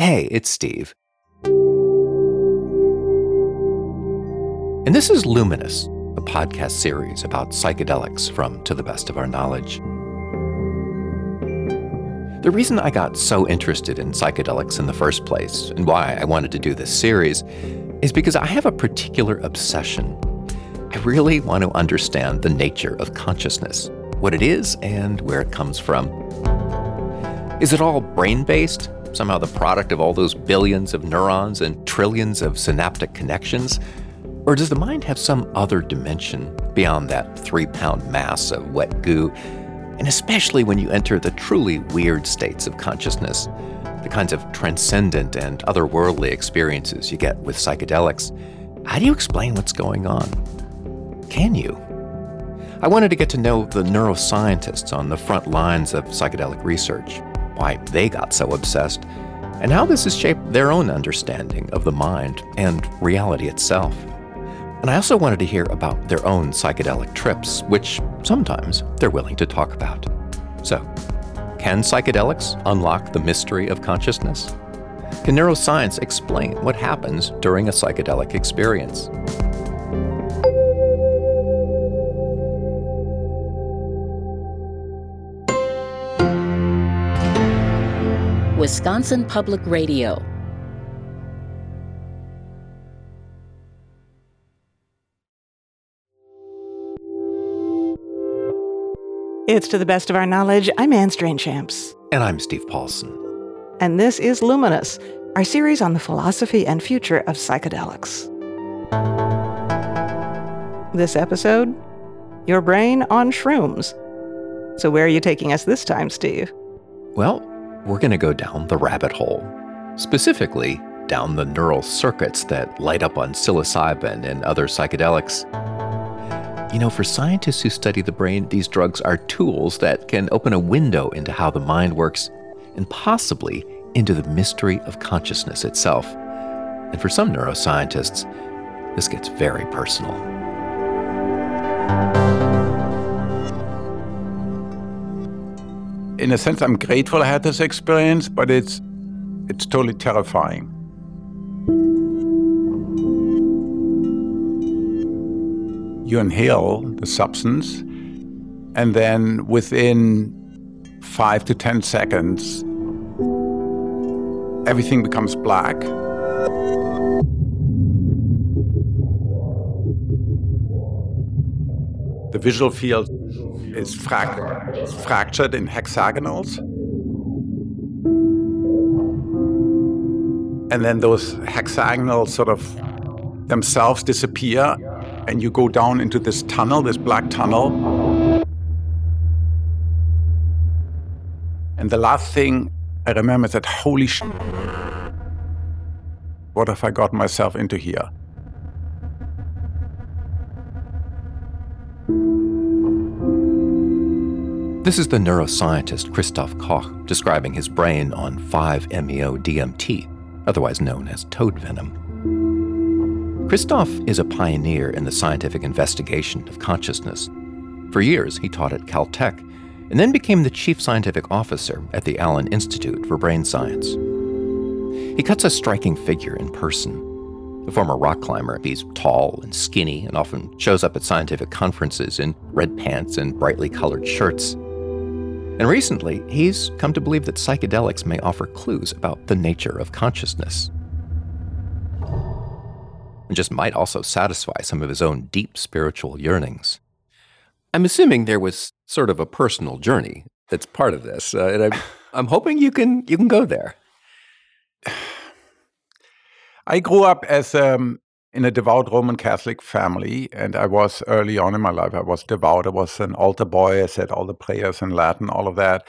Hey, it's Steve. And this is Luminous, a podcast series about psychedelics from To the Best of Our Knowledge. The reason I got so interested in psychedelics in the first place, and why I wanted to do this series, is because I have a particular obsession. I really want to understand the nature of consciousness, what it is, and where it comes from. Is it all brain based? Somehow the product of all those billions of neurons and trillions of synaptic connections? Or does the mind have some other dimension beyond that three pound mass of wet goo? And especially when you enter the truly weird states of consciousness, the kinds of transcendent and otherworldly experiences you get with psychedelics, how do you explain what's going on? Can you? I wanted to get to know the neuroscientists on the front lines of psychedelic research why they got so obsessed, and how this has shaped their own understanding of the mind and reality itself. And I also wanted to hear about their own psychedelic trips, which sometimes they're willing to talk about. So, can psychedelics unlock the mystery of consciousness? Can neuroscience explain what happens during a psychedelic experience? Wisconsin Public Radio. It's to the best of our knowledge. I'm Anne Strainchamps. And I'm Steve Paulson. And this is Luminous, our series on the philosophy and future of psychedelics. This episode Your Brain on Shrooms. So, where are you taking us this time, Steve? Well, we're going to go down the rabbit hole, specifically down the neural circuits that light up on psilocybin and other psychedelics. You know, for scientists who study the brain, these drugs are tools that can open a window into how the mind works and possibly into the mystery of consciousness itself. And for some neuroscientists, this gets very personal. In a sense, I'm grateful I had this experience, but it's it's totally terrifying. You inhale the substance, and then within five to ten seconds, everything becomes black. The visual field is frac- fractured in hexagonals. And then those hexagonals sort of themselves disappear, and you go down into this tunnel, this black tunnel. And the last thing I remember is that holy sh! What have I got myself into here? This is the neuroscientist Christof Koch describing his brain on 5-MeO-DMT, otherwise known as toad venom. Christof is a pioneer in the scientific investigation of consciousness. For years, he taught at Caltech and then became the chief scientific officer at the Allen Institute for Brain Science. He cuts a striking figure in person. A former rock climber, he's tall and skinny and often shows up at scientific conferences in red pants and brightly colored shirts. And recently, he's come to believe that psychedelics may offer clues about the nature of consciousness. And just might also satisfy some of his own deep spiritual yearnings. I'm assuming there was sort of a personal journey that's part of this, uh, and I'm, I'm hoping you can you can go there. I grew up as um, in a devout Roman Catholic family, and I was early on in my life. I was devout. I was an altar boy. I said all the prayers in Latin, all of that.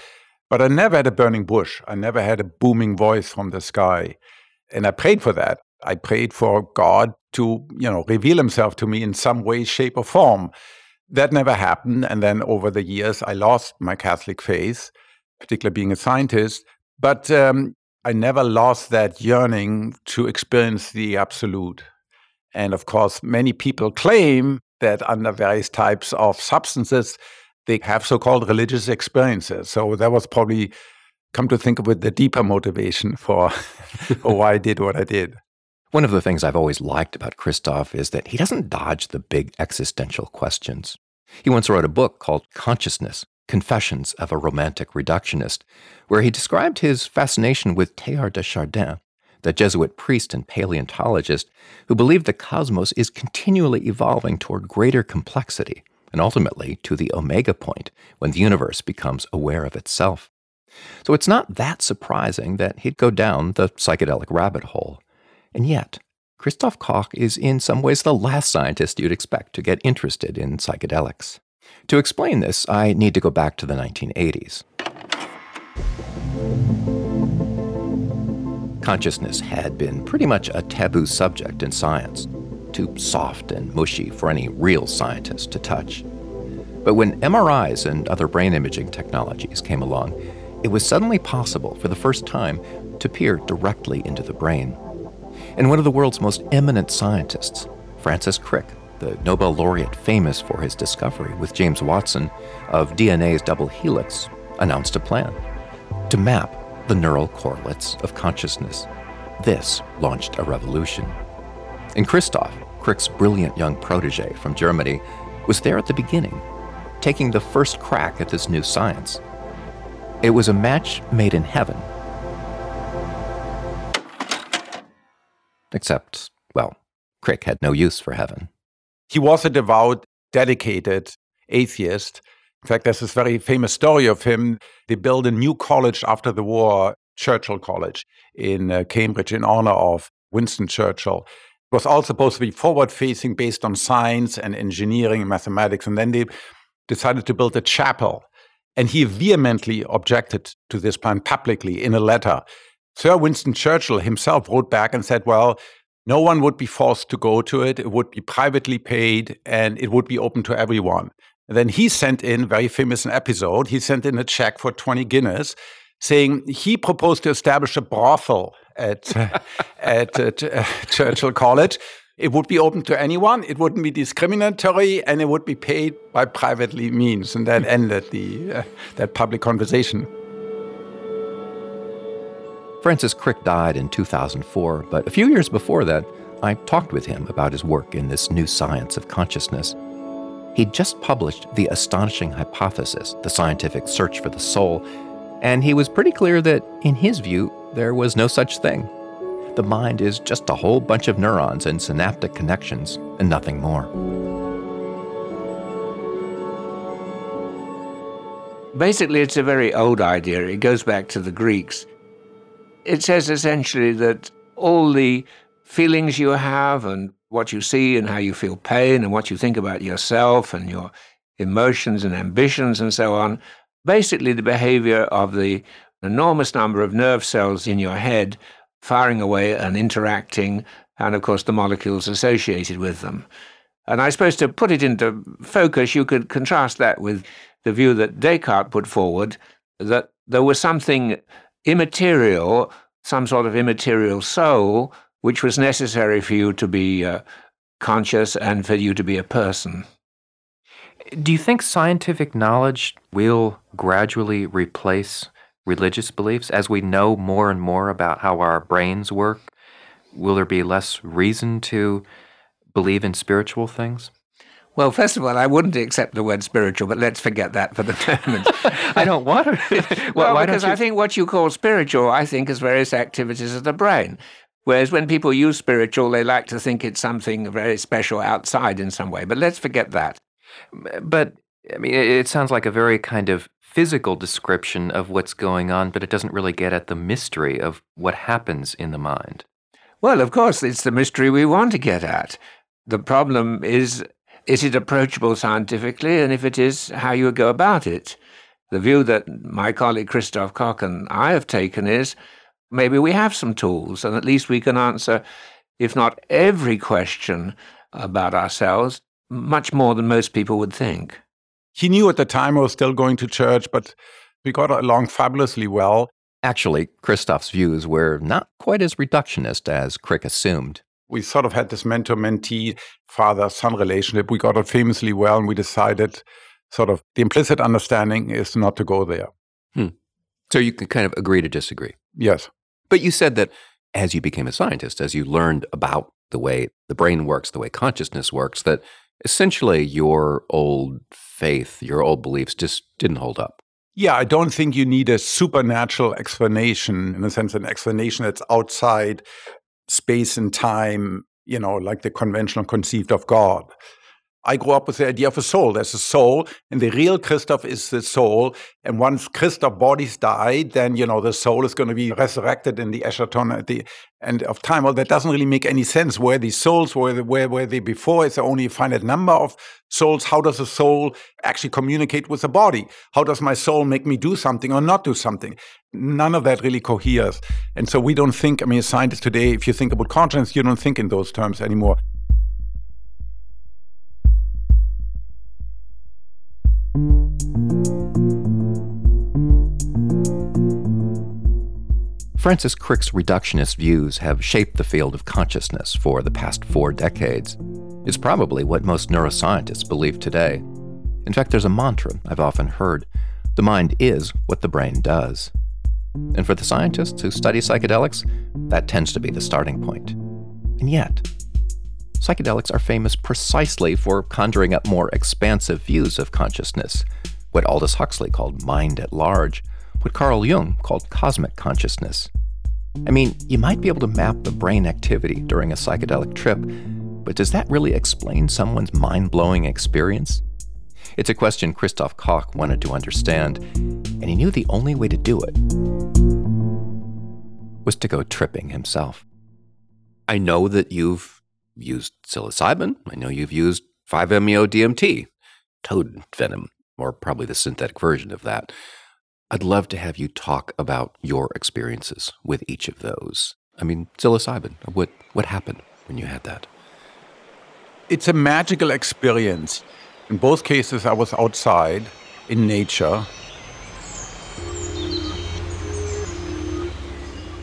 But I never had a burning bush. I never had a booming voice from the sky, and I prayed for that. I prayed for God to, you know, reveal Himself to me in some way, shape, or form. That never happened. And then over the years, I lost my Catholic faith, particularly being a scientist. But um, I never lost that yearning to experience the absolute. And of course, many people claim that under various types of substances, they have so called religious experiences. So that was probably come to think of it, the deeper motivation for, why I did what I did. One of the things I've always liked about Christof is that he doesn't dodge the big existential questions. He once wrote a book called Consciousness Confessions of a Romantic Reductionist, where he described his fascination with Teilhard de Chardin, the Jesuit priest and paleontologist who believed the cosmos is continually evolving toward greater complexity and ultimately to the omega point when the universe becomes aware of itself. So it's not that surprising that he'd go down the psychedelic rabbit hole. And yet, Christof Koch is in some ways the last scientist you'd expect to get interested in psychedelics. To explain this, I need to go back to the 1980s. Consciousness had been pretty much a taboo subject in science, too soft and mushy for any real scientist to touch. But when MRIs and other brain imaging technologies came along, it was suddenly possible for the first time to peer directly into the brain. And one of the world's most eminent scientists, Francis Crick, the Nobel laureate famous for his discovery with James Watson of DNA's double helix, announced a plan to map the neural correlates of consciousness. This launched a revolution. And Christof, Crick's brilliant young protege from Germany, was there at the beginning, taking the first crack at this new science. It was a match made in heaven Except, well, Crick had no use for heaven. He was a devout, dedicated atheist. In fact, there's this very famous story of him. They built a new college after the war, Churchill College in uh, Cambridge, in honor of Winston Churchill. It was all supposed to be forward facing based on science and engineering and mathematics. And then they decided to build a chapel. And he vehemently objected to this plan publicly in a letter. Sir Winston Churchill himself wrote back and said, well, no one would be forced to go to it. It would be privately paid and it would be open to everyone. And then he sent in, very famous an episode, he sent in a check for 20 guineas saying he proposed to establish a brothel at, at uh, Churchill College. It would be open to anyone, it wouldn't be discriminatory, and it would be paid by privately means. And that ended the, uh, that public conversation. Francis Crick died in 2004, but a few years before that, I talked with him about his work in this new science of consciousness. He'd just published The Astonishing Hypothesis, the scientific search for the soul, and he was pretty clear that, in his view, there was no such thing. The mind is just a whole bunch of neurons and synaptic connections, and nothing more. Basically, it's a very old idea. It goes back to the Greeks. It says essentially that all the feelings you have and what you see and how you feel pain and what you think about yourself and your emotions and ambitions and so on, basically the behavior of the enormous number of nerve cells in your head firing away and interacting, and of course the molecules associated with them. And I suppose to put it into focus, you could contrast that with the view that Descartes put forward that there was something immaterial, some sort of immaterial soul, which was necessary for you to be uh, conscious and for you to be a person. Do you think scientific knowledge will gradually replace religious beliefs as we know more and more about how our brains work? Will there be less reason to believe in spiritual things? Well, first of all, I wouldn't accept the word spiritual, but let's forget that for the moment. I don't want to. well, well because you... I think what you call spiritual, I think, is various activities of the brain. Whereas when people use spiritual, they like to think it's something very special outside in some way. But let's forget that. But I mean, it sounds like a very kind of physical description of what's going on, but it doesn't really get at the mystery of what happens in the mind. Well, of course, it's the mystery we want to get at. The problem is is it approachable scientifically? And if it is, how you go about it? The view that my colleague Christof Koch and I have taken is maybe we have some tools, and at least we can answer, if not every question about ourselves, much more than most people would think. He knew at the time I was still going to church, but we got along fabulously well. Actually, Christof's views were not quite as reductionist as Crick assumed we sort of had this mentor mentee father son relationship. We got it famously well, and we decided sort of the implicit understanding is not to go there. Hmm. So you can kind of agree to disagree. Yes. But you said that as you became a scientist, as you learned about the way the brain works, the way consciousness works, that essentially your old faith, your old beliefs just didn't hold up. Yeah, I don't think you need a supernatural explanation, in a sense, an explanation that's outside space and time, you know, like the conventional conceived of God. I grew up with the idea of a soul. There's a soul, and the real Christof is the soul. And once Christof's bodies died, then you know the soul is going to be resurrected in the Eschaton at the end of time. Well, that doesn't really make any sense. Where these souls were, where were they before? Is there only a finite number of souls? How does a soul actually communicate with the body? How does my soul make me do something or not do something? None of that really coheres. And so we don't think. I mean, scientists today, if you think about consciousness, you don't think in those terms anymore. Francis Crick's reductionist views have shaped the field of consciousness for the past four decades. It's probably what most neuroscientists believe today. In fact, there's a mantra I've often heard the mind is what the brain does. And for the scientists who study psychedelics, that tends to be the starting point. And yet, psychedelics are famous precisely for conjuring up more expansive views of consciousness, what Aldous Huxley called mind at large, what Carl Jung called cosmic consciousness. I mean, you might be able to map the brain activity during a psychedelic trip, but does that really explain someone's mind blowing experience? It's a question Christof Koch wanted to understand, and he knew the only way to do it was to go tripping himself. I know that you've used psilocybin. I know you've used 5-MeO DMT, toad venom, or probably the synthetic version of that. I'd love to have you talk about your experiences with each of those. I mean, psilocybin, what, what happened when you had that? It's a magical experience. In both cases, I was outside in nature.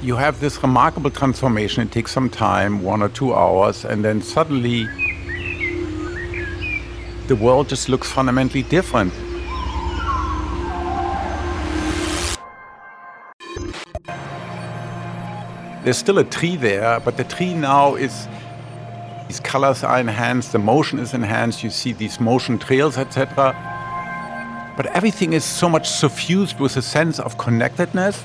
You have this remarkable transformation. It takes some time, one or two hours, and then suddenly the world just looks fundamentally different. There's still a tree there, but the tree now is these colors are enhanced, the motion is enhanced, you see these motion trails, etc. But everything is so much suffused with a sense of connectedness,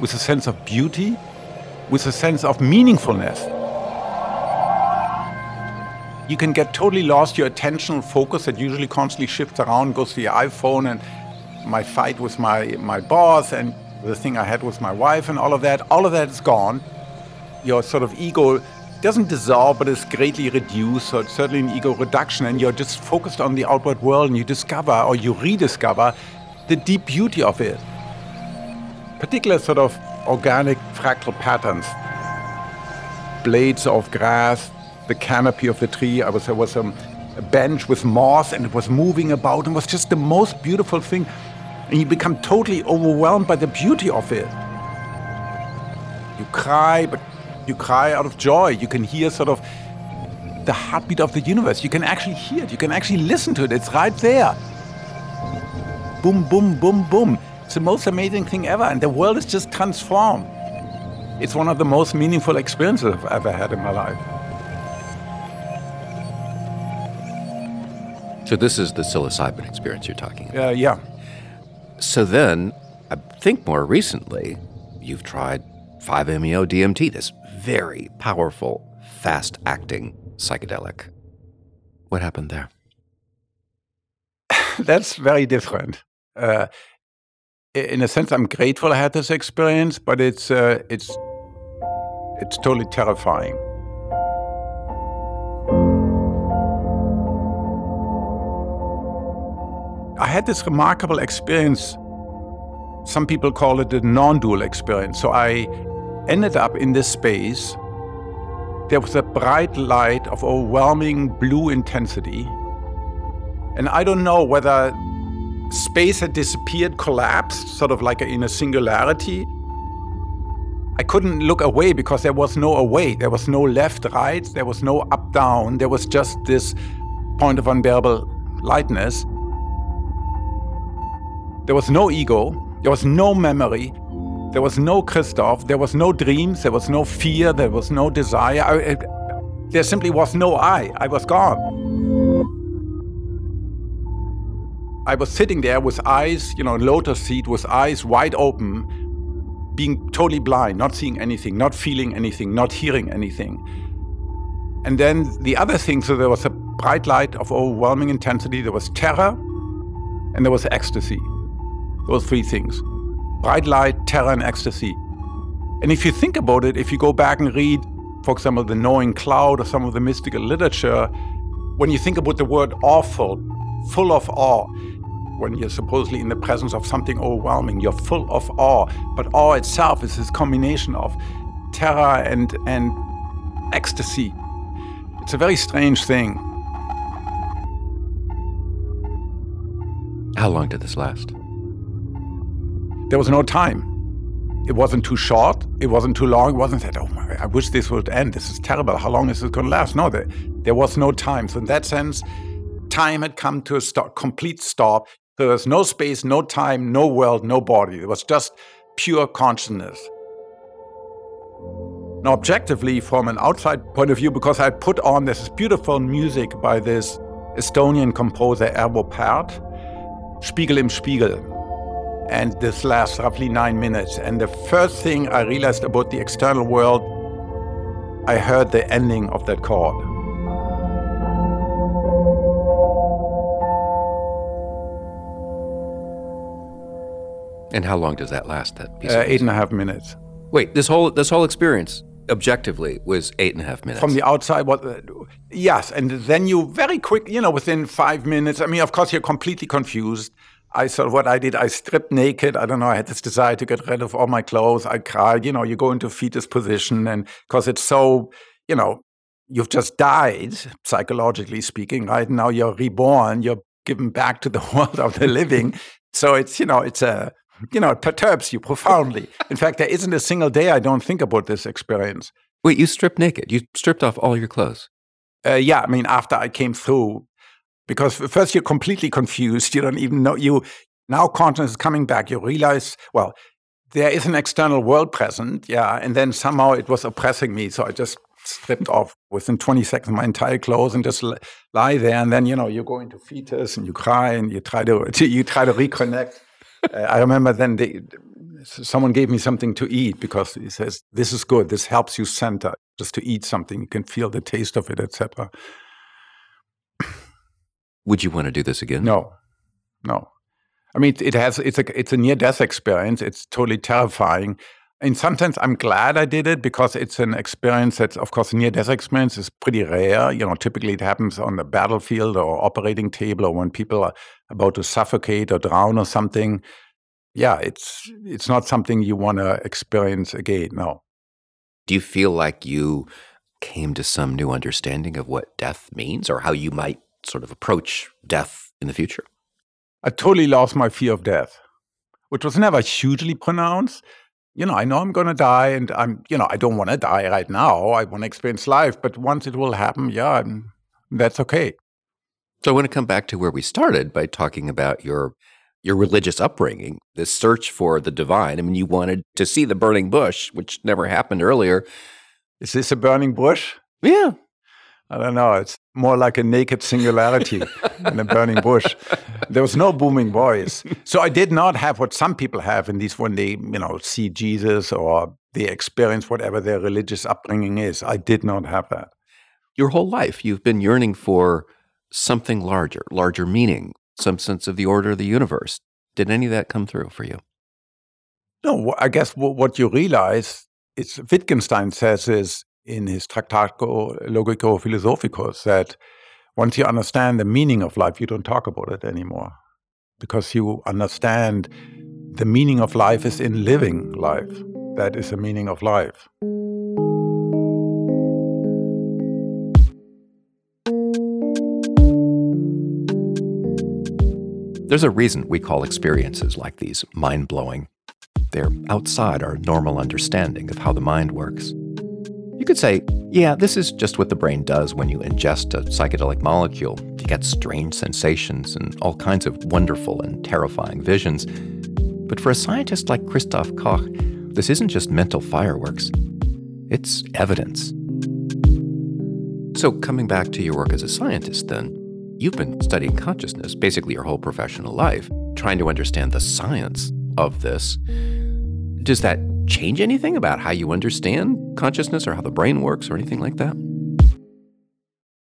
with a sense of beauty, with a sense of meaningfulness. You can get totally lost, your attentional focus that usually constantly shifts around, goes to your iPhone and my fight with my, my boss and the thing I had with my wife and all of that, all of that is gone. Your sort of ego doesn't dissolve, but is greatly reduced. So it's certainly an ego reduction, and you're just focused on the outward world, and you discover or you rediscover the deep beauty of it. Particular sort of organic fractal patterns, blades of grass, the canopy of the tree. I was there was a, a bench with moss, and it was moving about, and was just the most beautiful thing and you become totally overwhelmed by the beauty of it. You cry, but you cry out of joy. You can hear sort of the heartbeat of the universe. You can actually hear it. You can actually listen to it. It's right there. Boom, boom, boom, boom. It's the most amazing thing ever. And the world is just transformed. It's one of the most meaningful experiences I've ever had in my life. So, this is the psilocybin experience you're talking about? Uh, yeah. So then, I think more recently, you've tried 5-MeO DMT, this very powerful, fast-acting psychedelic. What happened there? That's very different. Uh, in a sense, I'm grateful I had this experience, but it's uh, it's it's totally terrifying. I had this remarkable experience. Some people call it a non dual experience. So I ended up in this space. There was a bright light of overwhelming blue intensity. And I don't know whether space had disappeared, collapsed, sort of like in a singularity. I couldn't look away because there was no away. There was no left, right. There was no up, down. There was just this point of unbearable lightness. There was no ego. There was no memory. There was no Christof. There was no dreams. There was no fear. There was no desire. I, there simply was no I. I was gone. I was sitting there with eyes, you know, lotus seat with eyes wide open, being totally blind, not seeing anything, not feeling anything, not hearing anything. And then the other thing, so there was a bright light of overwhelming intensity, there was terror, and there was ecstasy. Those three things bright light, terror, and ecstasy. And if you think about it, if you go back and read, for example, the Knowing Cloud or some of the mystical literature, when you think about the word awful, full of awe, when you're supposedly in the presence of something overwhelming, you're full of awe. But awe itself is this combination of terror and, and ecstasy. It's a very strange thing. How long did this last? There was no time. It wasn't too short. It wasn't too long. It wasn't that, oh my, I wish this would end. This is terrible. How long is this going to last? No, there, there was no time. So, in that sense, time had come to a stop, complete stop. There was no space, no time, no world, no body. It was just pure consciousness. Now, objectively, from an outside point of view, because I put on this beautiful music by this Estonian composer Arvo Pärt, Spiegel im Spiegel. And this lasts roughly nine minutes. And the first thing I realized about the external world, I heard the ending of that chord. And how long does that last? That piece uh, eight and a half minutes. Wait, this whole this whole experience objectively was eight and a half minutes. From the outside, what? Uh, yes, and then you very quick, you know, within five minutes. I mean, of course, you're completely confused. I sort of what I did. I stripped naked. I don't know. I had this desire to get rid of all my clothes. I cried. You know, you go into fetus position, and because it's so, you know, you've just died psychologically speaking. Right now, you're reborn. You're given back to the world of the living. So it's you know, it's a you know, it perturbs you profoundly. In fact, there isn't a single day I don't think about this experience. Wait, you stripped naked? You stripped off all your clothes? Uh, yeah, I mean, after I came through, because first you're completely confused. You don't even know you. Now consciousness is coming back. You realize, well, there is an external world present, yeah, and then somehow it was oppressing me, so I just stripped off within 20 seconds my entire clothes and just lie there, and then you know you go into fetus and you cry and you try to you try to reconnect Uh, I remember then they, someone gave me something to eat because he says this is good. This helps you center. Just to eat something, you can feel the taste of it, etc. Would you want to do this again? No, no. I mean, it has. It's a it's a near death experience. It's totally terrifying. In some sense, I'm glad I did it because it's an experience that's, of course, near death experience is pretty rare. You know, typically it happens on the battlefield or operating table or when people are about to suffocate or drown or something. Yeah, it's it's not something you want to experience again. No. Do you feel like you came to some new understanding of what death means or how you might sort of approach death in the future? I totally lost my fear of death, which was never hugely pronounced you know, I know I'm going to die and I'm, you know, I don't want to die right now. I want to experience life, but once it will happen, yeah, I'm, that's okay. So I want to come back to where we started by talking about your your religious upbringing, this search for the divine. I mean, you wanted to see the burning bush, which never happened earlier. Is this a burning bush? Yeah. I don't know. It's more like a naked singularity in a burning bush. There was no booming voice. So I did not have what some people have in these when they, you know, see Jesus or they experience whatever their religious upbringing is. I did not have that. Your whole life, you've been yearning for something larger, larger meaning, some sense of the order of the universe. Did any of that come through for you? No, I guess what you realize, it's Wittgenstein says is in his Tractatus Logico Philosophicus that once you understand the meaning of life, you don't talk about it anymore because you understand the meaning of life is in living life. That is the meaning of life. There's a reason we call experiences like these mind blowing. They're outside our normal understanding of how the mind works. You could say, yeah, this is just what the brain does when you ingest a psychedelic molecule. You get strange sensations and all kinds of wonderful and terrifying visions. But for a scientist like Christof Koch, this isn't just mental fireworks, it's evidence. So, coming back to your work as a scientist, then, you've been studying consciousness basically your whole professional life, trying to understand the science of this. Does that change anything about how you understand consciousness or how the brain works or anything like that?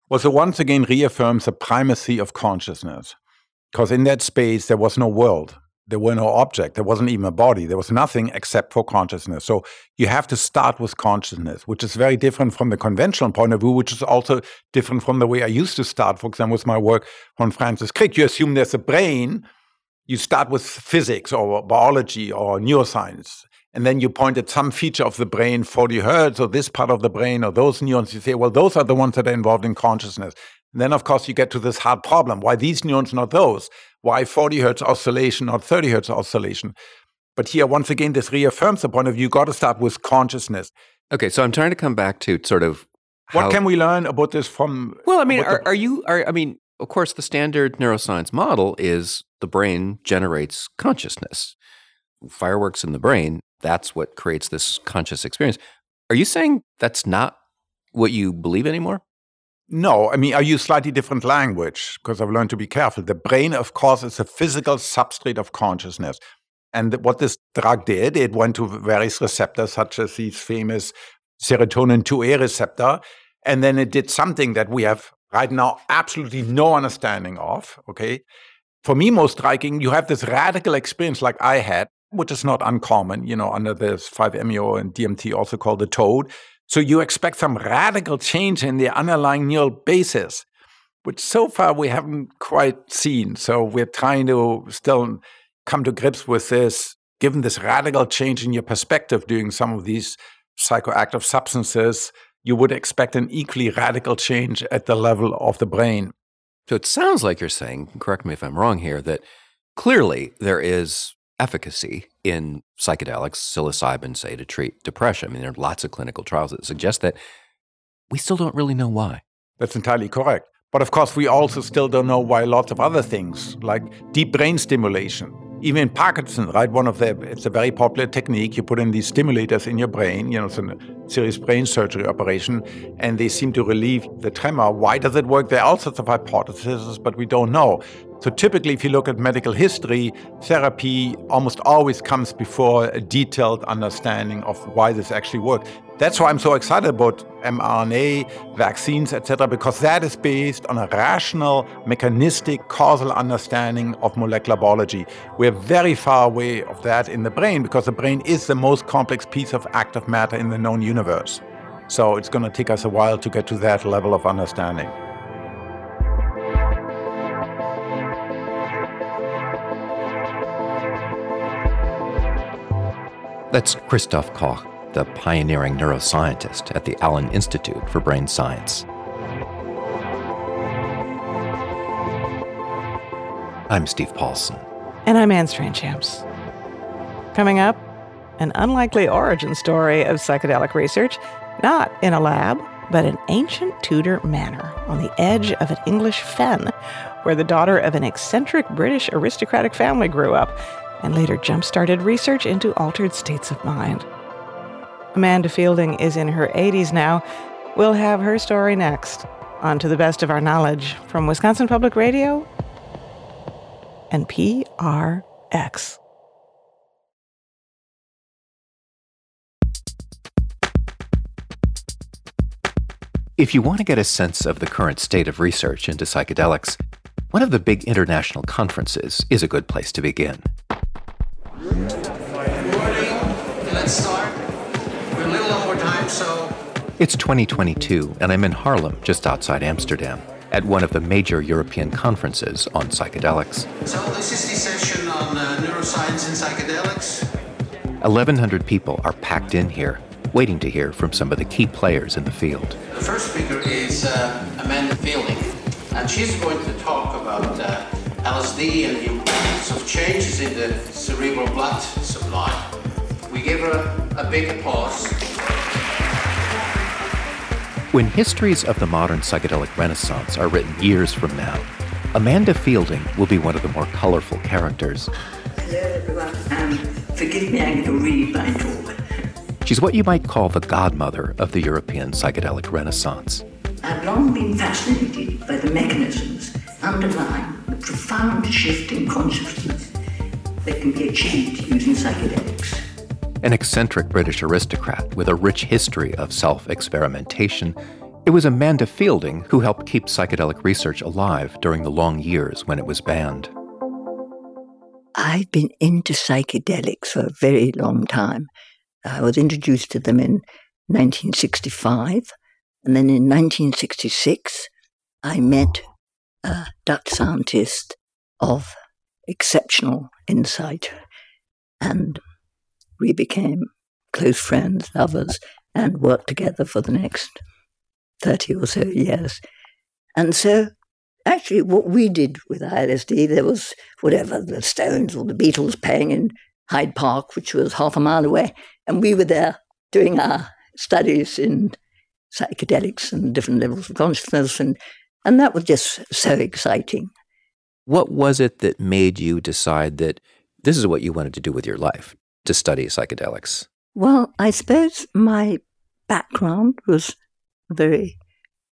Well, so once again reaffirms the primacy of consciousness. Because in that space, there was no world. There were no object. There wasn't even a body. There was nothing except for consciousness. So you have to start with consciousness which is very different from the conventional point of view which is also different from the way i used to start for example with my work on francis crick. You assume there's a brain. You start with physics or biology or neuroscience and then you point at some feature of the brain 40 hertz or this part of the brain or those neurons you say well those are the ones that are involved in consciousness and then of course you get to this hard problem why these neurons not those why 40 hertz oscillation, not 30 hertz oscillation. But here, once again, this reaffirms the point of view. You got to start with consciousness. Okay, so I'm trying to come back to sort of how, what can we learn about this from? Well, I mean, are, the, are you? Are I mean, of course, the standard neuroscience model is the brain generates consciousness. Fireworks in the brain. That's what creates this conscious experience. Are you saying that's not what you believe anymore? No, I mean, I use slightly different language because I've learned to be careful. The brain, of course, is a physical substrate of consciousness. And what this drug did, it went to various receptors, such as these famous serotonin 2A receptor. And then it did something that we have right now absolutely no understanding of. Okay. For me, most striking, you have this radical experience like I had, which is not uncommon, you know, under this 5-MeO and DMT, also called the toad so you expect some radical change in the underlying neural basis, which so far we haven't quite seen. So we're trying to still come to grips with this, given this radical change in your perspective during some of these psychoactive substances, you would expect an equally radical change at the level of the brain. So it sounds like you're saying, correct me if I'm wrong here, that clearly there is efficacy in psychedelics, psilocybin, say, to treat depression. I mean, there are lots of clinical trials that suggest that. We still don't really know why. That's entirely correct. But of course, we also still don't know why lots of other things, like deep brain stimulation, even in Parkinson, right? One of the, it's a very popular technique. You put in these stimulators in your brain, you know, it's a serious brain surgery operation, and they seem to relieve the tremor. Why does it work? There are all sorts of hypotheses, but we don't know. So typically, if you look at medical history, therapy almost always comes before a detailed understanding of why this actually works. That's why I'm so excited about mRNA, vaccines, etc., because that is based on a rational, mechanistic, causal understanding of molecular biology. We're very far away of that in the brain because the brain is the most complex piece of active matter in the known universe. So it's going to take us a while to get to that level of understanding. That's Christof Koch, the pioneering neuroscientist at the Allen Institute for Brain Science. I'm Steve Paulson. And I'm Anne Strainchamps. Coming up, an unlikely origin story of psychedelic research, not in a lab, but an ancient Tudor manor on the edge of an English fen, where the daughter of an eccentric British aristocratic family grew up and later jump started research into altered states of mind. Amanda Feilding is in her 80s now. We'll have her story next on To the Best of Our Knowledge from Wisconsin Public Radio and PRX. If you want to get a sense of the current state of research into psychedelics, one of the big international conferences is a good place to begin. It's 2022, and I'm in Haarlem, just outside Amsterdam, at one of the major European conferences on psychedelics. So, this is the session on uh, neuroscience and psychedelics. 1,100 people are packed in here, waiting to hear from some of the key players in the field. The first speaker is uh, Amanda Feilding, and she's going to talk about uh, LSD and the importance of changes in the cerebral blood supply. We give her a, a big applause. When histories of the modern psychedelic renaissance are written years from now, Amanda Feilding will be one of the more colorful characters. Hello, everyone. Um, forgive me, I'm going to read my talk. She's what you might call the godmother of the European psychedelic renaissance. I've long been fascinated by the mechanisms underlying the profound shift in consciousness that can be achieved using psychedelics. An eccentric British aristocrat with a rich history of self experimentation, it was Amanda Feilding who helped keep psychedelic research alive during the long years when it was banned. I've been into psychedelics for a very long time. I was introduced to them in 1965, and then in 1966, I met a Dutch scientist of exceptional insight, and we became close friends, lovers, and worked together for the next 30 or so years. And so, actually, what we did with LSD, there was whatever, the Stones or the Beatles playing in Hyde Park, which was half a mile away, and we were there doing our studies in psychedelics and different levels of consciousness, and, and that was just so exciting. What was it that made you decide that this is what you wanted to do with your life? to study psychedelics? Well, I suppose my background was very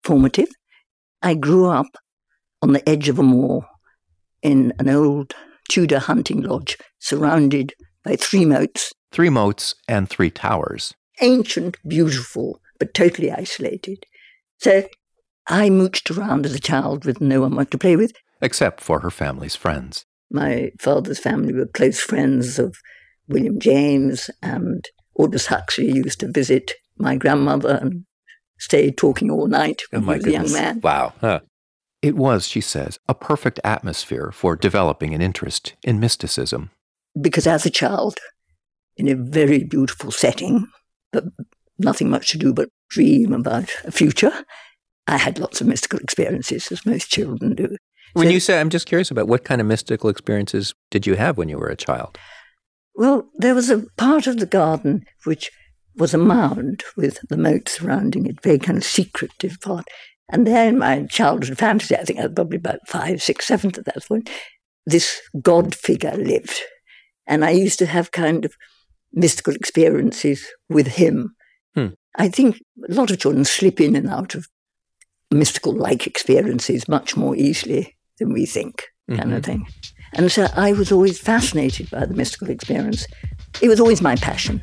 formative. I grew up on the edge of a moor in an old Tudor hunting lodge surrounded by three moats. Three moats and three towers. Ancient, beautiful, but totally isolated. So I mooched around as a child with no one to play with. Except for her family's friends. My father's family were close friends of William James and Aldous Huxley used to visit my grandmother and stay talking all night oh my was a young man. Wow. Huh. It was, she says, a perfect atmosphere for developing an interest in mysticism. Because as a child, in a very beautiful setting, but nothing much to do but dream about a future, I had lots of mystical experiences, as most children do. When so, you say, I'm just curious about what kind of mystical experiences did you have when you were a child? Well, there was a part of the garden which was a mound with the moat surrounding it, very kind of secretive part. And there in my childhood fantasy, I think I was probably about five, six, seven at that point, this god figure lived. And I used to have kind of mystical experiences with him. Hmm. I think a lot of children slip in and out of mystical like experiences much more easily than we think, kind mm-hmm. of thing. And so I was always fascinated by the mystical experience. It was always my passion.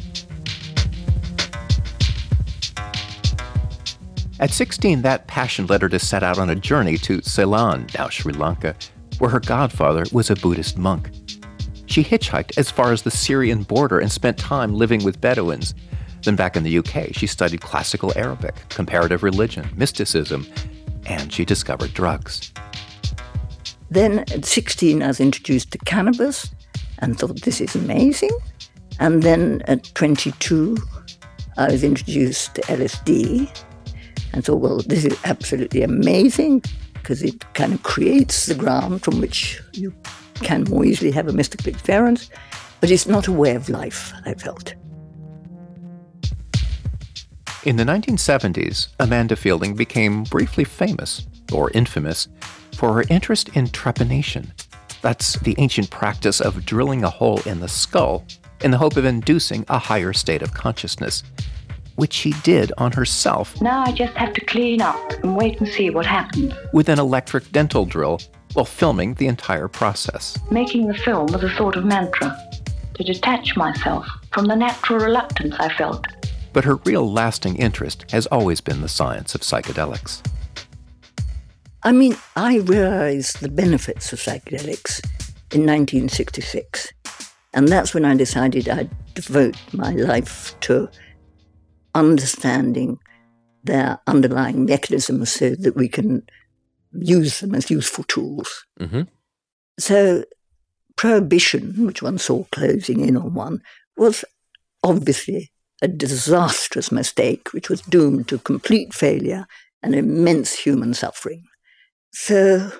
At 16, that passion led her to set out on a journey to Ceylon, now Sri Lanka, where her godfather was a Buddhist monk. She hitchhiked as far as the Syrian border and spent time living with Bedouins. Then, back in the UK, she studied classical Arabic, comparative religion, mysticism, and she discovered drugs. Then at 16, I was introduced to cannabis and thought, this is amazing. And then at 22, I was introduced to LSD and thought, well, this is absolutely amazing because it kind of creates the ground from which you can more easily have a mystical experience. But it's not a way of life, I felt. In the 1970s, Amanda Feilding became briefly famous, or infamous, for her interest in trepanation. That's the ancient practice of drilling a hole in the skull in the hope of inducing a higher state of consciousness, which she did on herself. Now I just have to clean up and wait and see what happens. With an electric dental drill while filming the entire process. Making the film was a sort of mantra to detach myself from the natural reluctance I felt. But her real lasting interest has always been the science of psychedelics. I mean, I realized the benefits of psychedelics in 1966. And that's when I decided I'd devote my life to understanding their underlying mechanisms so that we can use them as useful tools. Mm-hmm. So, prohibition, which one saw closing in on one, was obviously a disastrous mistake which was doomed to complete failure and immense human suffering. So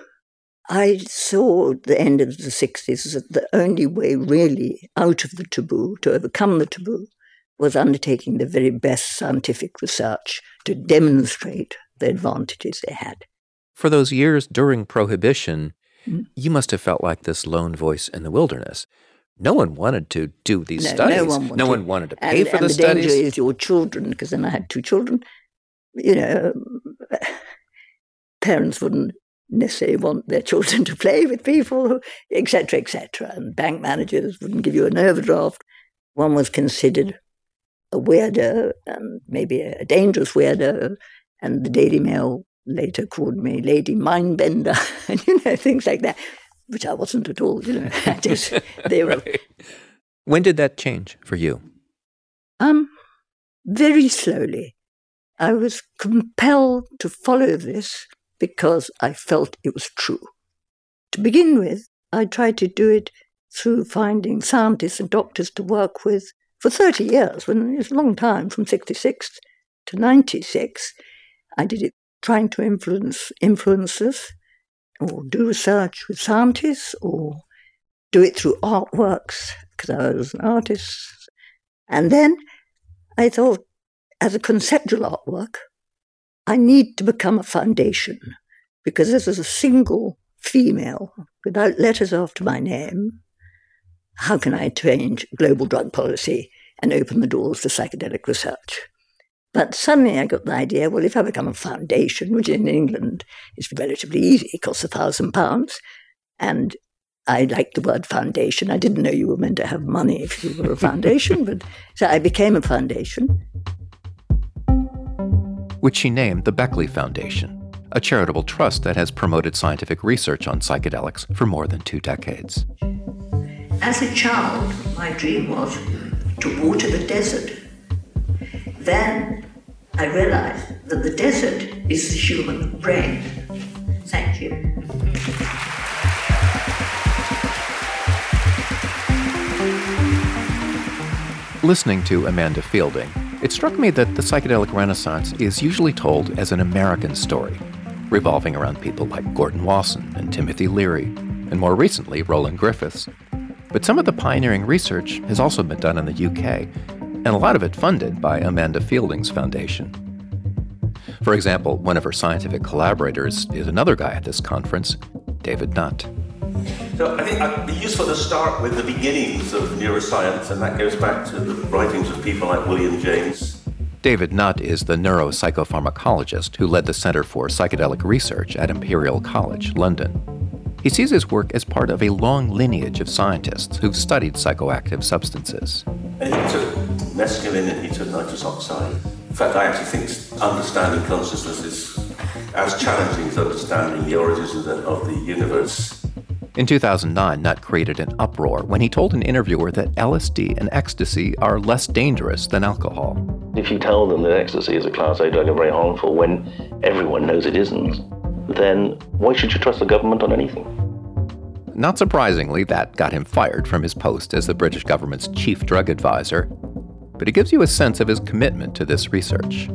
I saw at the end of the 60s that the only way really out of the taboo, to overcome the taboo, was undertaking the very best scientific research to demonstrate the advantages they had. For those years during Prohibition, mm-hmm. you must have felt like this lone voice in the wilderness. No one wanted to do these No, studies. no one wanted. No one wanted to pay and, for and the, the studies. danger is your children, because then I had two children. You know, parents wouldn't necessarily want their children to play with people, etc., etc. And bank managers wouldn't give you an overdraft. One was considered a weirdo and maybe a dangerous weirdo, and the Daily Mail later called me Lady Mindbender, and you know things like that, which I wasn't at all. You know, just there. were When did that change for you? Um, very slowly. I was compelled to follow this because I felt it was true. To begin with, I tried to do it through finding scientists and doctors to work with for 30 years, when it's a long time, from 66 to 96. I did it trying to influence influencers or do research with scientists or do it through artworks because I was an artist. And then I thought, as a conceptual artwork, I need to become a foundation because this is a single female without letters after my name. How can I change global drug policy and open the doors to psychedelic research? But suddenly I got the idea well, if I become a foundation, which in England is relatively easy, it costs a thousand pounds, and I liked the word foundation. I didn't know you were meant to have money if you were a foundation, but so I became a foundation. Which she named the Beckley Foundation, a charitable trust that has promoted scientific research on psychedelics for more than two decades. As a child, my dream was to water the desert. Then I realized that the desert is the human brain. Thank you. Listening to Amanda Feilding, it struck me that the psychedelic renaissance is usually told as an American story, revolving around people like Gordon Wasson and Timothy Leary, and more recently, Roland Griffiths. But some of the pioneering research has also been done in the UK, and a lot of it funded by Amanda Feilding's foundation. For example, one of her scientific collaborators is another guy at this conference, David Nutt. So I think it'd be useful to start with the beginnings of neuroscience, and that goes back to the writings of people like William James. David Nutt is the neuropsychopharmacologist who led the Center for Psychedelic Research at Imperial College, London. He sees his work as part of a long lineage of scientists who've studied psychoactive substances. And he took mescaline and he took nitrous oxide. In fact, I actually think understanding consciousness is as challenging as understanding the origins of the, of the universe. In 2009, Nutt created an uproar when he told an interviewer that LSD and ecstasy are less dangerous than alcohol. If you tell them that ecstasy is a class A drug and very harmful when everyone knows it isn't, then why should you trust the government on anything? Not surprisingly, that got him fired from his post as the British government's chief drug advisor. But it gives you a sense of his commitment to this research.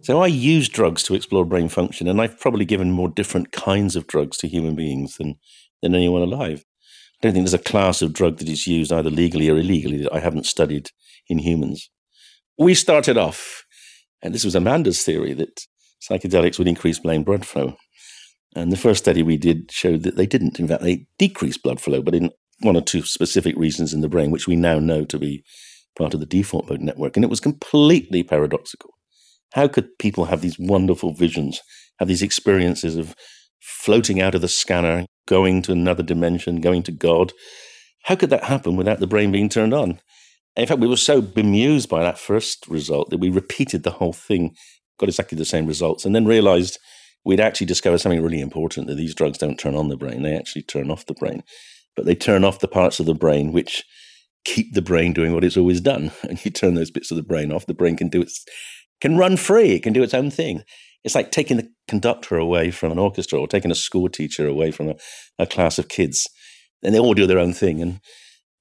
So I use drugs to explore brain function, and I've probably given more different kinds of drugs to human beings than, than anyone alive. I don't think there's a class of drug that is used either legally or illegally that I haven't studied in humans. We started off, and this was Amanda's theory, that psychedelics would increase brain blood flow. And the first study we did showed that they didn't. In fact, they decreased blood flow, but in one or two specific regions in the brain, which we now know to be part of the default mode network. And it was completely paradoxical. How could people have these wonderful visions, have these experiences of floating out of the scanner, going to another dimension, going to God? How could that happen without the brain being turned on? In fact, we were so bemused by that first result that we repeated the whole thing, got exactly the same results, and then realized we'd actually discovered something really important that these drugs don't turn on the brain, they actually turn off the brain. But they turn off the parts of the brain which keep the brain doing what it's always done. And you turn those bits of the brain off, the brain can do its can run free, it can do its own thing. It's like taking the conductor away from an orchestra or taking a school teacher away from a, a class of kids. And they all do their own thing. And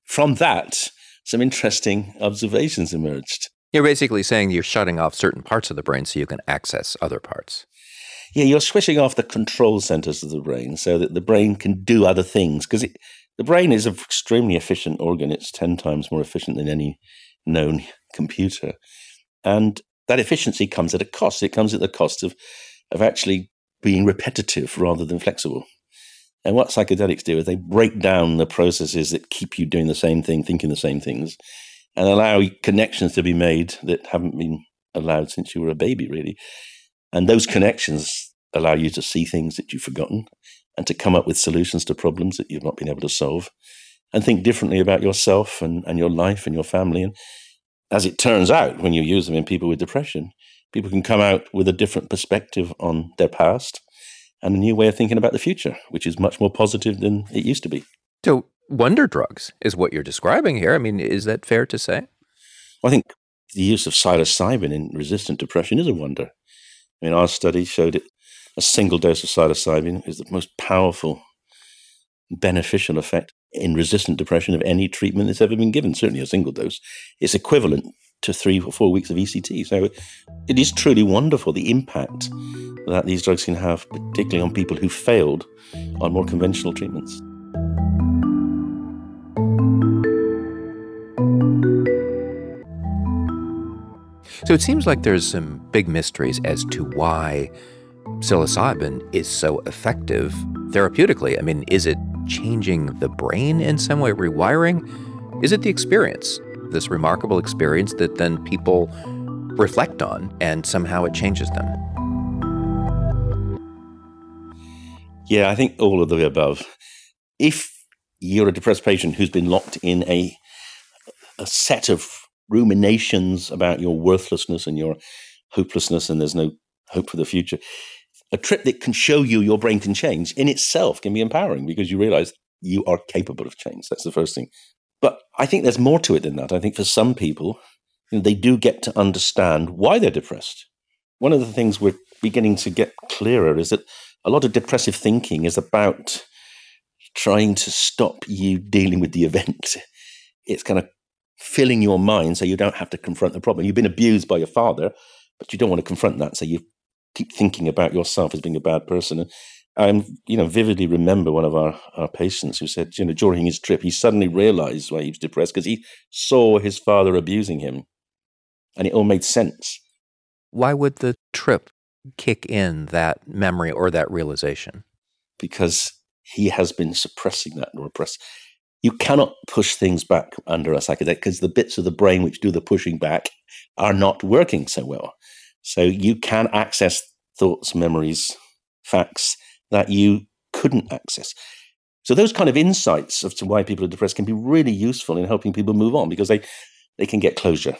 from that, some interesting observations emerged. You're basically saying you're shutting off certain parts of the brain so you can access other parts. Yeah, you're switching off the control centers of the brain so that the brain can do other things. Because the brain is an extremely efficient organ. It's 10 times more efficient than any known computer. And that efficiency comes at a cost. It comes at the cost of, of actually being repetitive rather than flexible. And what psychedelics do is they break down the processes that keep you doing the same thing, thinking the same things, and allow connections to be made that haven't been allowed since you were a baby, really. And those connections allow you to see things that you've forgotten and to come up with solutions to problems that you've not been able to solve and think differently about yourself and, and your life and your family. And as it turns out, when you use them in people with depression, people can come out with a different perspective on their past and a new way of thinking about the future, which is much more positive than it used to be. So, wonder drugs is what you're describing here. I mean, is that fair to say? Well, I think the use of psilocybin in resistant depression is a wonder. I mean, our study showed it a single dose of psilocybin is the most powerful beneficial effect in resistant depression of any treatment that's ever been given, certainly a single dose. It's equivalent to three or four weeks of ECT. So it is truly wonderful the impact that these drugs can have, particularly on people who failed on more conventional treatments. So it seems like there's some big mysteries as to why psilocybin is so effective therapeutically. I mean, is it changing the brain in some way, rewiring? Is it the experience, this remarkable experience that then people reflect on and somehow it changes them? Yeah, I think all of the above. If you're a depressed patient who's been locked in a a set of ruminations about your worthlessness and your hopelessness and there's no hope for the future a trip that can show you your brain can change in itself can be empowering because you realize you are capable of change. That's the first thing. But I think there's more to it than that. I think for some people, you know, they do get to understand why they're depressed. One of the things we're beginning to get clearer is that a lot of depressive thinking is about trying to stop you dealing with the event. It's kind of filling your mind so you don't have to confront the problem. You've been abused by your father, but you don't want to confront that. So you keep thinking about yourself as being a bad person. And I, you know, vividly remember one of our, our patients who said, you know, during his trip, he suddenly realized why he was depressed because he saw his father abusing him, and it all made sense. Why would the trip kick in that memory or that realization? Because he has been suppressing that and repress. You cannot push things back under a psychedelic because the bits of the brain which do the pushing back are not working so well. So you can access thoughts, memories, facts that you couldn't access. So those kind of insights as to why people are depressed can be really useful in helping people move on because they, they can get closure.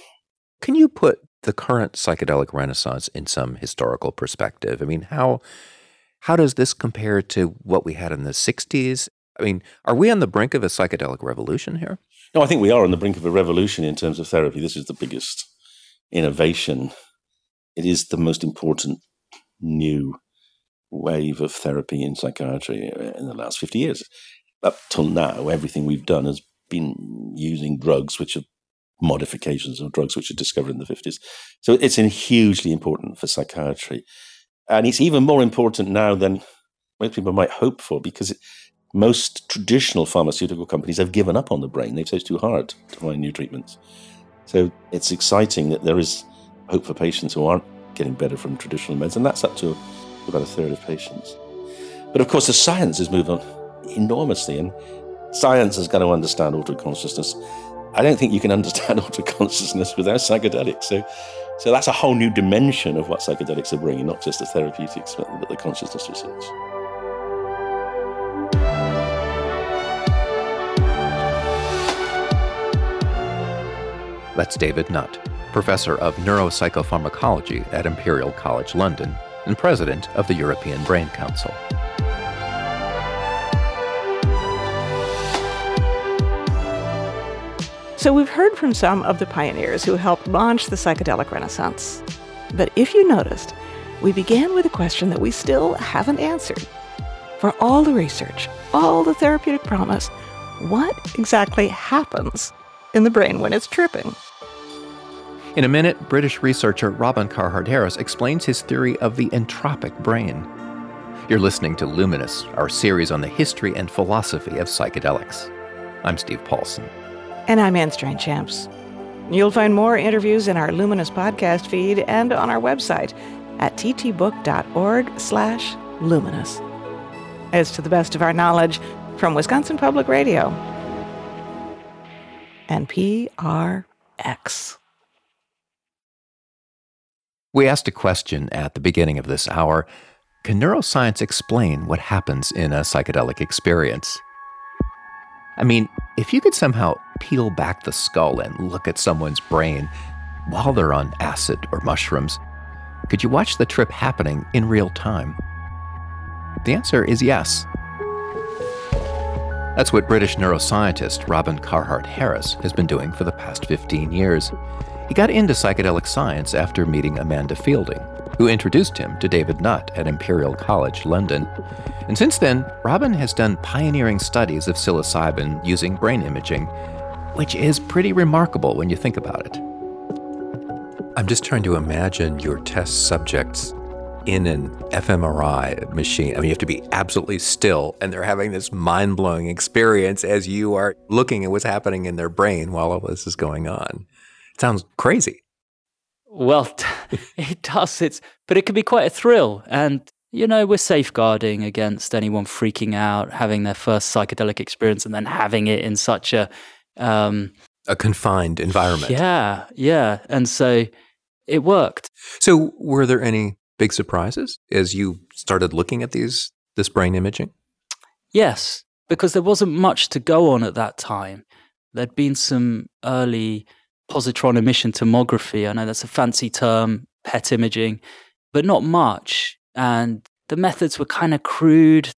Can you put the current psychedelic renaissance in some historical perspective? I mean, how how does this compare to what we had in the 60s? I mean, are we on the brink of a psychedelic revolution here? No, I think we are on the brink of a revolution in terms of therapy. This is the biggest innovation it is the most important new wave of therapy in psychiatry uh, in the last 50 years. Up till now, everything we've done has been using drugs which are modifications of drugs which were discovered in the 50s. So it's hugely important for psychiatry. And it's even more important now than most people might hope for because it, most traditional pharmaceutical companies have given up on the brain. They've said it's too hard to find new treatments. So it's exciting that there is hope for patients who aren't getting better from traditional meds, and that's up to about a third of patients. But of course, the science has moved on enormously, and science has got to understand altered consciousness. I don't think you can understand altered consciousness without psychedelics. So, so that's a whole new dimension of what psychedelics are bringing, not just the therapeutics, but the consciousness research. That's David Nutt professor of neuropsychopharmacology at Imperial College London and president of the European Brain Council. So, we've heard from some of the pioneers who helped launch the psychedelic renaissance. But if you noticed, we began with a question that we still haven't answered. For all the research, all the therapeutic promise, what exactly happens in the brain when it's tripping? In a minute, British researcher Robin Carhart-Harris explains his theory of the entropic brain. You're listening to Luminous, our series on the history and philosophy of psychedelics. I'm Steve Paulson. And I'm Anne Strainchamps. You'll find more interviews in our Luminous podcast feed and on our website at ttbook.org slash luminous. As to the best of our knowledge from Wisconsin Public Radio and PRX. We asked a question at the beginning of this hour Can neuroscience explain what happens in a psychedelic experience? I mean, if you could somehow peel back the skull and look at someone's brain while they're on acid or mushrooms, could you watch the trip happening in real time? The answer is yes. That's what British neuroscientist Robin Carhart-Harris has been doing for the past 15 years. He got into psychedelic science after meeting Amanda Feilding, who introduced him to David Nutt at Imperial College London. And since then, Robin has done pioneering studies of psilocybin using brain imaging, which is pretty remarkable when you think about it. I'm just trying to imagine your test subjects in an fMRI machine. I mean, you have to be absolutely still, and they're having this mind blowing experience as you are looking at what's happening in their brain while all this is going on. Sounds crazy. Well, it does. It's, but it can be quite a thrill. And, you know, we're safeguarding against anyone freaking out, having their first psychedelic experience, and then having it in such a, um, a confined environment. Yeah, yeah. And so it worked. So, were there any big surprises as you started looking at these this brain imaging? Yes, because there wasn't much to go on at that time. There'd been some early positron emission tomography. I know that's a fancy term, PET imaging, but not much. And the methods were kind of crude.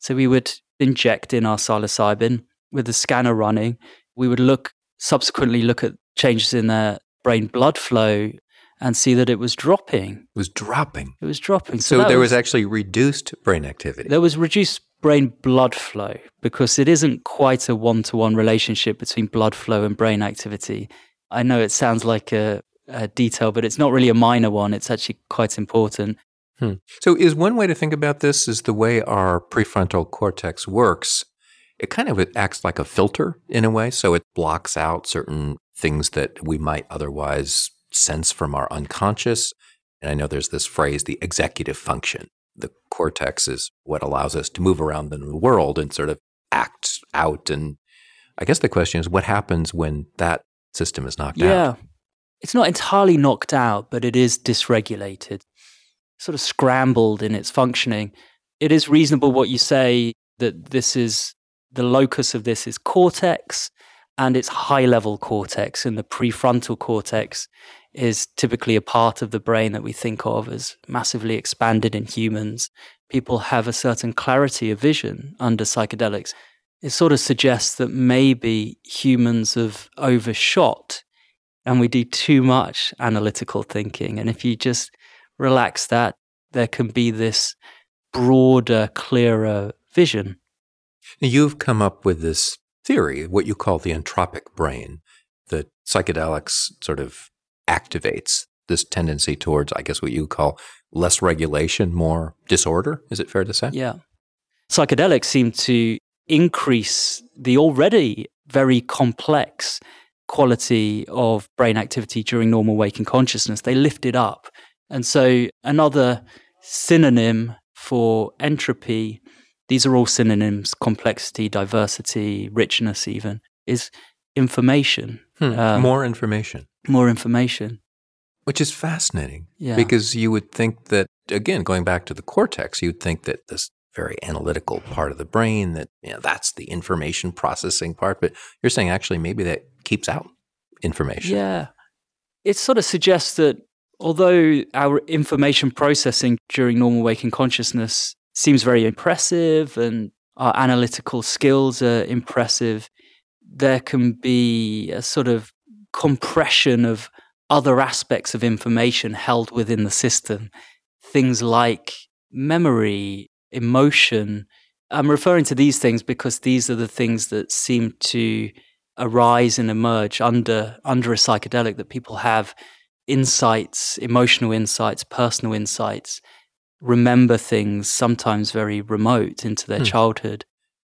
So we would inject in our psilocybin with the scanner running. We would look subsequently look at changes in their brain blood flow and see that it was dropping. It was dropping. It was dropping. So, so there was, was actually reduced brain activity. There was reduced brain blood flow because it isn't quite a one to one relationship between blood flow and brain activity. I know it sounds like a, a, detail, but it's not really a minor one. It's actually quite important. Hmm. So, is one way to think about this is the way our prefrontal cortex works. It kind of acts like a filter in a way. So, it blocks out certain things that we might otherwise sense from our unconscious. And I know there's this phrase, the executive function. The cortex is what allows us to move around in the world and sort of act out. And I guess the question is, what happens when that system is knocked yeah. out? Yeah. It's not entirely knocked out, but it is dysregulated, sort of scrambled in its functioning. It is reasonable what you say that this is the locus of this is cortex and it's high level cortex and the prefrontal cortex is typically a part of the brain that we think of as massively expanded in humans. People have a certain clarity of vision under psychedelics. It sort of suggests that maybe humans have overshot and we do too much analytical thinking. And if you just relax that, there can be this broader, clearer vision. You've come up with this theory, what you call the entropic brain, that psychedelics sort of activates this tendency towards, I guess, what you call less regulation, more disorder. Is it fair to say? Yeah. Psychedelics seem to increase the already very complex quality of brain activity during normal waking consciousness. They lift it up. And so, another synonym for entropy, these are all synonyms complexity, diversity, richness, even, is information. Hmm. Um, more information more information. Which is fascinating. Yeah. Because you would think that, again, going back to the cortex, you'd think that this very analytical part of the brain, that you know, that's the information processing part. But you're saying actually maybe that keeps out information. Yeah. It sort of suggests that although our information processing during normal waking consciousness seems very impressive and our analytical skills are impressive, there can be a sort of compression of other aspects of information held within the system. Things like memory, emotion. I'm referring to these things because these are the things that seem to arise and emerge under under a psychedelic that people have insights, emotional insights, personal insights, remember things sometimes very remote into their hmm. childhood.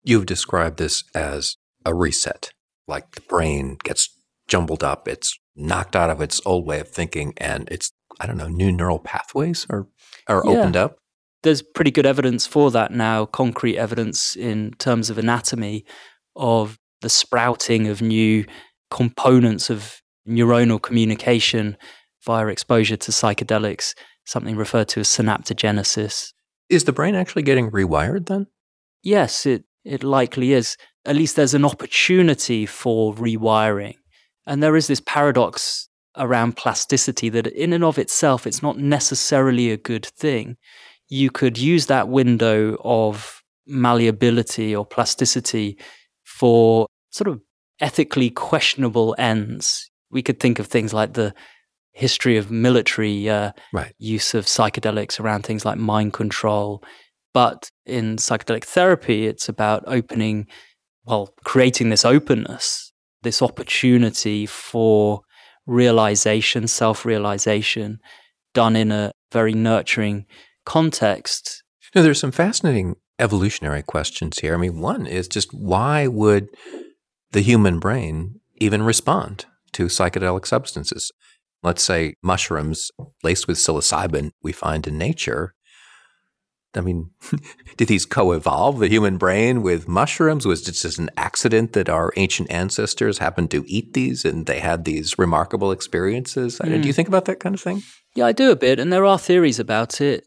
You've described this as a reset, like the brain gets jumbled up. It's knocked out of its old way of thinking, and it's I don't know new neural pathways are are yeah. opened up. There's pretty good evidence for that now, concrete evidence in terms of anatomy of the sprouting of new components of neuronal communication via exposure to psychedelics, something referred to as synaptogenesis. Is the brain actually getting rewired then? Yes, it, it likely is. At least there's an opportunity for rewiring. And there is this paradox around plasticity that, in and of itself, it's not necessarily a good thing. You could use that window of malleability or plasticity for sort of ethically questionable ends. We could think of things like the history of military uh, right. use of psychedelics around things like mind control. But in psychedelic therapy, it's about opening, well, creating this openness, this opportunity for realization, self realization, done in a very nurturing context. Now, there's some fascinating evolutionary questions here. I mean, one is just why would the human brain even respond to psychedelic substances? let's say mushrooms laced with psilocybin we find in nature. I mean, did these co-evolve the human brain with mushrooms? Was it just an accident that our ancient ancestors happened to eat these and they had these remarkable experiences? Mm. Do you hmm. think about that kind of thing? Yeah, I do a bit, and there are theories about it.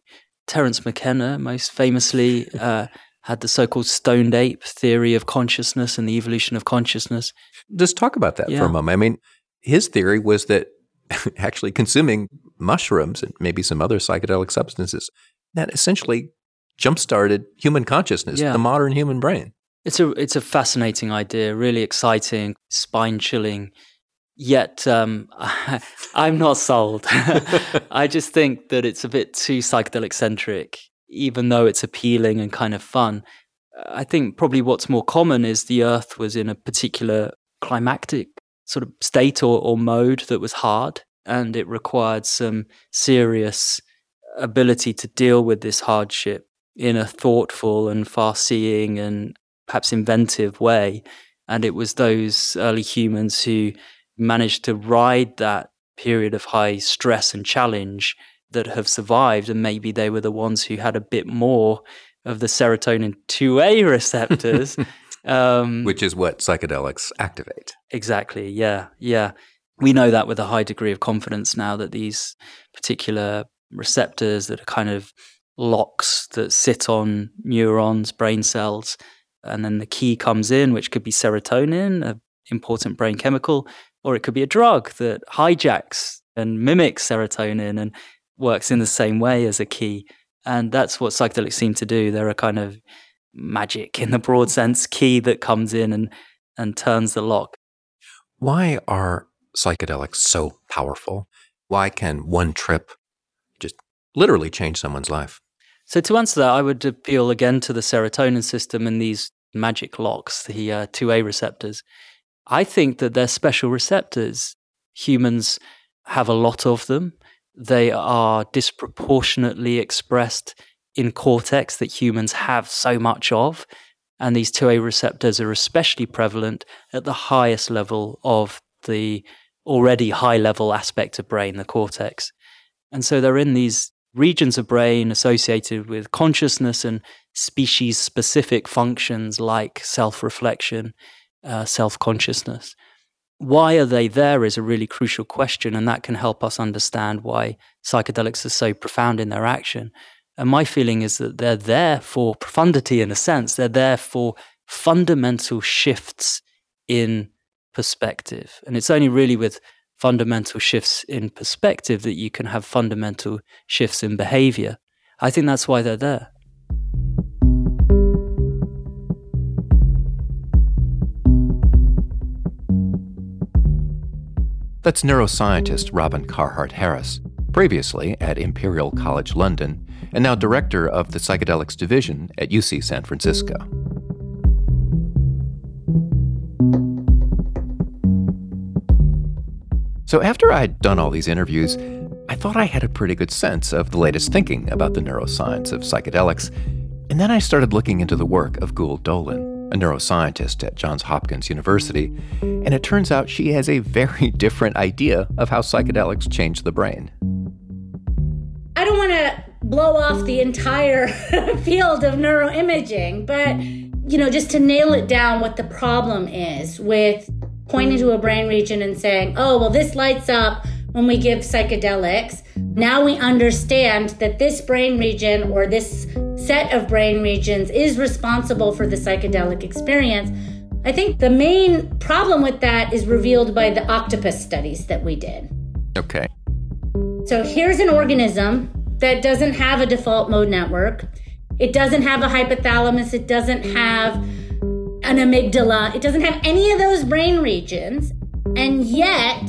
Terence McKenna, most famously, uh, had the so-called stoned ape theory of consciousness and the evolution of consciousness. Just talk about that yeah. for a moment. I mean, his theory was that actually consuming mushrooms and maybe some other psychedelic substances that essentially jump started human consciousness, yeah. the modern human brain. It's a it's a fascinating idea, really exciting, spine chilling. Yet um, I'm not sold. I just think that it's a bit too psychedelic centric, even though it's appealing and kind of fun. I think probably what's more common is the Earth was in a particular climactic sort of state or, or mode that was hard and it required some serious ability to deal with this hardship in a thoughtful and far seeing and perhaps inventive way. And it was those early humans who managed to ride that period of high stress and challenge that have survived. And maybe they were the ones who had a bit more of the serotonin 2A receptors um, Which is what psychedelics activate. Exactly. Yeah. Yeah. We know that with a high degree of confidence now that these particular receptors that are kind of locks that sit on neurons, brain cells, and then the key comes in, which could be serotonin, an important brain chemical, or it could be a drug that hijacks and mimics serotonin and works in the same way as a key. And that's what psychedelics seem to do. They're a kind of magic in the broad sense key that comes in and, and turns the lock. Why are psychedelics so powerful? Why can one trip just literally change someone's life? So, to answer that, I would appeal again to the serotonin system and these magic locks, the uh, 2A receptors. I think that they're special receptors. Humans have a lot of them. They are disproportionately expressed in cortex that humans have so much of. And these 2A receptors are especially prevalent at the highest level of the already high level aspect of brain, the cortex. And so they're in these regions of brain associated with consciousness and species specific functions like self reflection, uh, self consciousness. Why are they there is a really crucial question, and that can help us understand why psychedelics are so profound in their action. And my feeling is that they're there for profundity in a sense. They're there for fundamental shifts in perspective. And it's only really with fundamental shifts in perspective that you can have fundamental shifts in behavior. I think that's why they're there. That's neuroscientist Robin Carhart-Harris, previously at Imperial College London and now director of the Psychedelics Division at UC San Francisco. So, after I had done all these interviews, I thought I had a pretty good sense of the latest thinking about the neuroscience of psychedelics. And then I started looking into the work of Gül Dölen, a neuroscientist at Johns Hopkins University, and it turns out she has a very different idea of how psychedelics change the brain. I don't want to blow off the entire field of neuroimaging, but you know, just to nail it down what the problem is with pointing to a brain region and saying, "Oh, well this lights up when we give psychedelics." Now we understand that this brain region or this set of brain regions is responsible for the psychedelic experience. I think the main problem with that is revealed by the octopus studies that we did. Okay. So here's an organism that doesn't have a default mode network. It doesn't have a hypothalamus. It doesn't have an amygdala. It doesn't have any of those brain regions. And yet,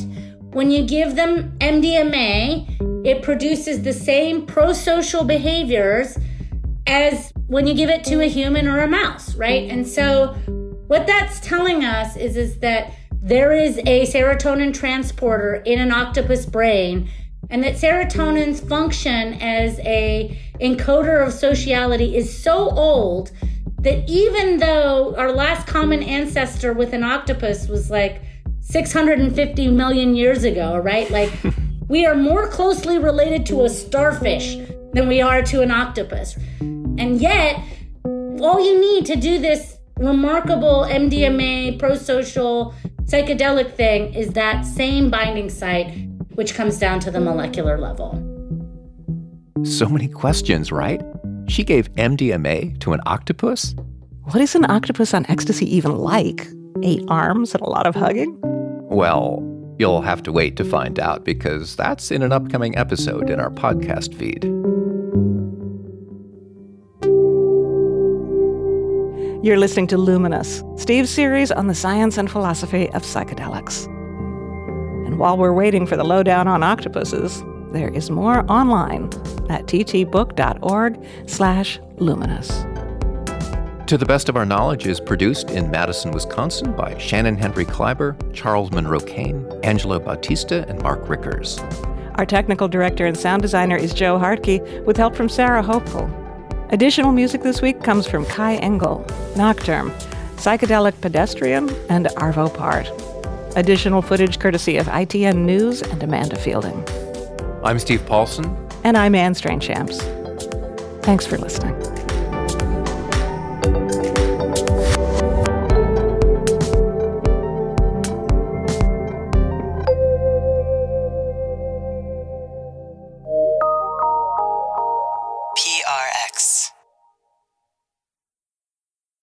when you give them MDMA, it produces the same pro social behaviors as when you give it to a human or a mouse, right? And so, what that's telling us is, is that there is a serotonin transporter in an octopus brain and that serotonin's function as a encoder of sociality is so old that even though our last common ancestor with an octopus was like 650 million years ago, right? Like we are more closely related to a starfish than we are to an octopus. And yet, all you need to do this remarkable MDMA pro social psychedelic thing is that same binding site which comes down to the molecular level. So many questions, right? She gave MDMA to an octopus? What is an octopus on ecstasy even like? Eight arms and a lot of hugging? Well, you'll have to wait to find out because that's in an upcoming episode in our podcast feed. You're listening to Luminous, Steve's series on the science and philosophy of psychedelics. And while we're waiting for the lowdown on octopuses, there is more online at ttbook.org slash luminous. To the Best of Our Knowledge is produced in Madison, Wisconsin by Shannon Henry Kleiber, Charles Monroe Kane, Angelo Bautista, and Mark Riechers. Our technical director and sound designer is Joe Hartke, with help from Sarah Hopefl. Additional music this week comes from Kai Engel, Nocturne, Psychedelic Pedestrian, and Arvo Pärt. Additional footage courtesy of ITN News and Amanda Feilding. I'm Steve Paulson. And I'm Anne Strainchamps. Thanks for listening.